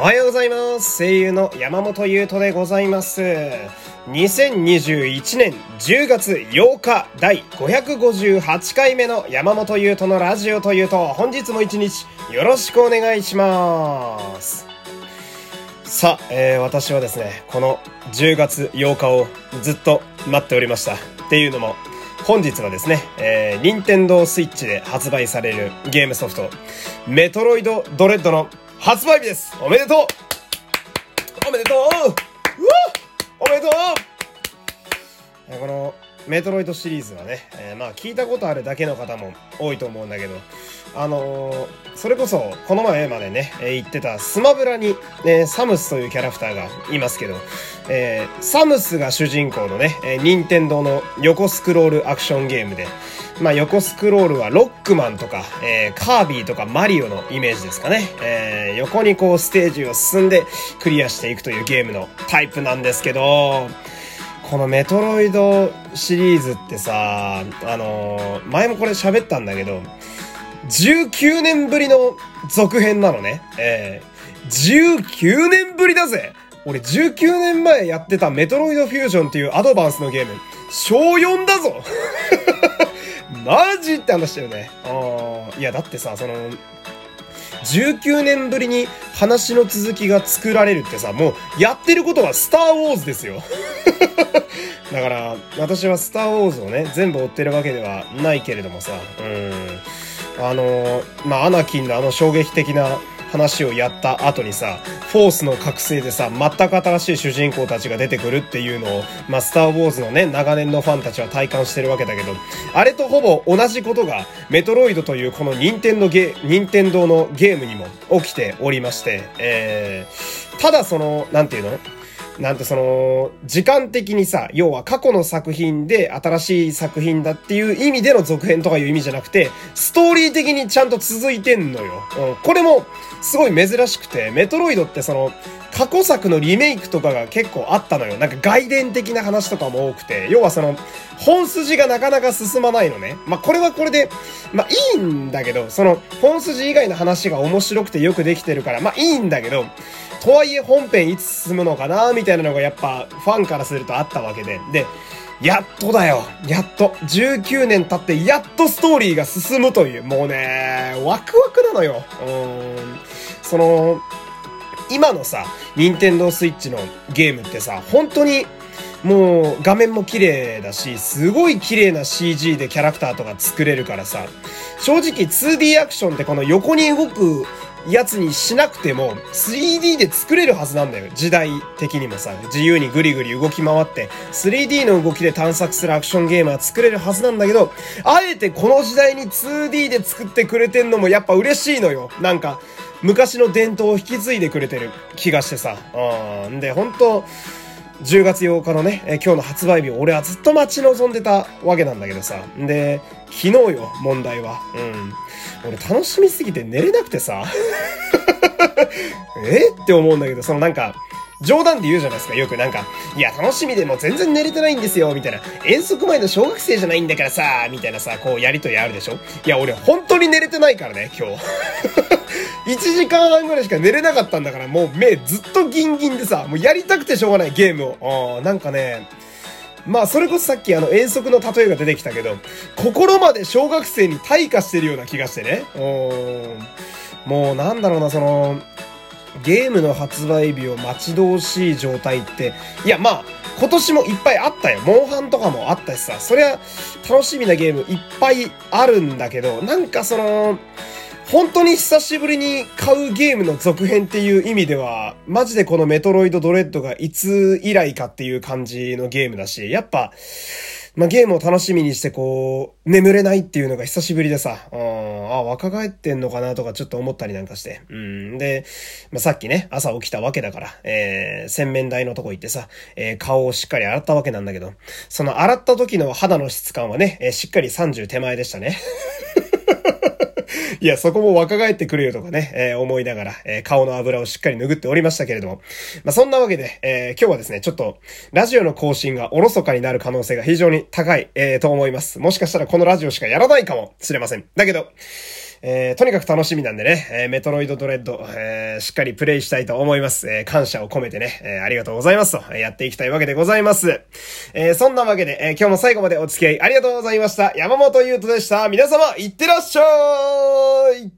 おはようございます。声優の山本優斗でございます。2021年10月8日第558回目の山本優斗のラジオというと、本日も一日よろしくお願いします。さあ、えー私はですね、この10月8日をずっと待っておりました。っていうのも、本日はですね、えー、任天堂スイッチで発売されるゲームソフト、メトロイドドレッドの発売日です。おめでとう。おめでとう。おめでとう。このメトロイドシリーズはね、えーまあ聞いたことあるだけの方も多いと思うんだけど、あのーそれこそこの前までね、えー言ってたスマブラに、ね、サムスというキャラクターがいますけど、えーサムスが主人公のね、えー任天堂の横スクロールアクションゲームで、まあ横スクロールはロックマンとか、えーカービィとかマリオのイメージですかね。えー横にこうステージを進んでクリアしていくというゲームのタイプなんですけど、このメトロイドシリーズってさ、あのー前もこれ喋ったんだけど、19年ぶりの続編なのね。えー、19年ぶりだぜ俺19年前やってたメトロイドフュージョンっていうアドバンスのゲーム、小4だぞマジって話だよね。あーいや、だってさ、その、19年ぶりに話の続きが作られるってさ、もうやってることはスターウォーズですよ。だから、私はスターウォーズをね、全部追ってるわけではないけれどもさ、うん。あの、まあ、アナキンのあの衝撃的な話をやった後にさ、フォースの覚醒でさ、全く新しい主人公たちが出てくるっていうのを、まあ、スターウォーズのね、長年のファンたちは体感してるわけだけど、あれとほぼ同じことが、メトロイドというこの任天堂ゲ、任天堂のゲームにも起きておりまして、えー、ただその、なんていうの？なんてその、時間的にさ、要は過去の作品で新しい作品だっていう意味での続編とかいう意味じゃなくて、ストーリー的にちゃんと続いてんのよ。うん、これもすごい珍しくて、メトロイドってその、過去作のリメイクとかが結構あったのよ。なんか外伝的な話とかも多くて、要はその、本筋がなかなか進まないのね。まあ、これはこれで、まあ、いいんだけど、その、本筋以外の話が面白くてよくできてるから、まあ、いいんだけど、とはいえ本編いつ進むのかなみたいなのがやっぱファンからするとあったわけで。で、やっとだよ。やっと。19年経ってやっとストーリーが進むという。もうね、ワクワクなのよ。うん。その、今のさ、任天堂スイッチのゲームってさ、本当に、もう画面も綺麗だし、すごい綺麗な CG でキャラクターとか作れるからさ、正直 2D アクションってこの横に動くやつにしなくても 3D で作れるはずなんだよ。時代的にもさ、自由にグリグリ動き回って 3D の動きで探索するアクションゲームは作れるはずなんだけど、あえてこの時代に 2D で作ってくれてんのもやっぱ嬉しいのよ。なんか、昔の伝統を引き継いでくれてる気がしてさ。うん。で、本当10月8日のね、え今日の発売日俺はずっと待ち望んでたわけなんだけどさ。で、昨日よ、問題は。うん。俺楽しみすぎて寝れなくてさ。え？って思うんだけど、そのなんか、冗談で言うじゃないですか、よくなんか、いや、楽しみでも全然寝れてないんですよ、みたいな。遠足前の小学生じゃないんだからさ、みたいなさ、こうやりとりあるでしょ？いや、俺本当に寝れてないからね、今日。1時間半ぐらいしか寝れなかったんだから、もう目ずっとギンギンでさ、もうやりたくてしょうがないゲームを。あーなんかね、まあ、それこそさっきあの遠足の例えが出てきたけど、心まで小学生に退化してるような気がしてね。うん。もうなんだろうな、その、ゲームの発売日を待ち遠しい状態って、いやまあ、今年もいっぱいあったよ。モンハンとかもあったしさ、そりゃ楽しみなゲームいっぱいあるんだけど、なんかその、本当に久しぶりに買うゲームの続編っていう意味では、マジでこのメトロイドドレッドがいつ以来かっていう感じのゲームだし、やっぱ、まあ、ゲームを楽しみにしてこう、眠れないっていうのが久しぶりでさ、うん、あ、若返ってんのかなとかちょっと思ったりなんかして。うん、で、まあ、さっきね、朝起きたわけだから、えー、洗面台のとこ行ってさ、えー、顔をしっかり洗ったわけなんだけど、その洗った時の肌の質感はね、えーしっかり30手前でしたね。いや、そこも若返ってくるよとかね、えー、思いながら、えー、顔の油をしっかり拭っておりましたけれども。まあ、そんなわけで、えー、今日はですね、ちょっと、ラジオの更新がおろそかになる可能性が非常に高い、えー、と思います。もしかしたらこのラジオしかやらないかもしれません。だけど、えー、とにかく楽しみなんでね、えー、メトロイドドレッド、えー、しっかりプレイしたいと思います。え、感謝を込めてね、え、ありがとうございますと、やっていきたいわけでございます。え、そんなわけで、え、今日も最後までお付き合いありがとうございました。山本優斗でした。皆様、いってらっしゃいはい